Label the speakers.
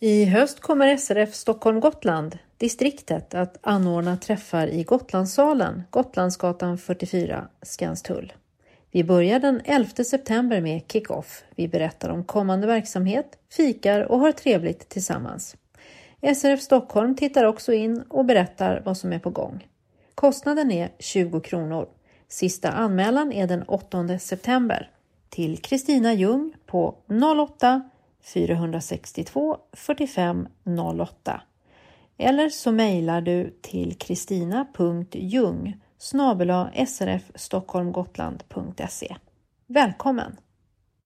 Speaker 1: I höst kommer SRF Stockholm Gotland, distriktet, att anordna träffar i Gotlandssalen, Gotlandsgatan 44, Skanstull. Vi börjar den 11 september med kick-off. Vi berättar om kommande verksamhet, fikar och har trevligt tillsammans. SRF Stockholm tittar också in och berättar vad som är på gång. Kostnaden är 20 kronor. Sista anmälan är den 8 september till Kristina Ljung på 08 462 45 08 eller så mejlar du till kristina.jung srfstockholmgotland.se. Välkommen!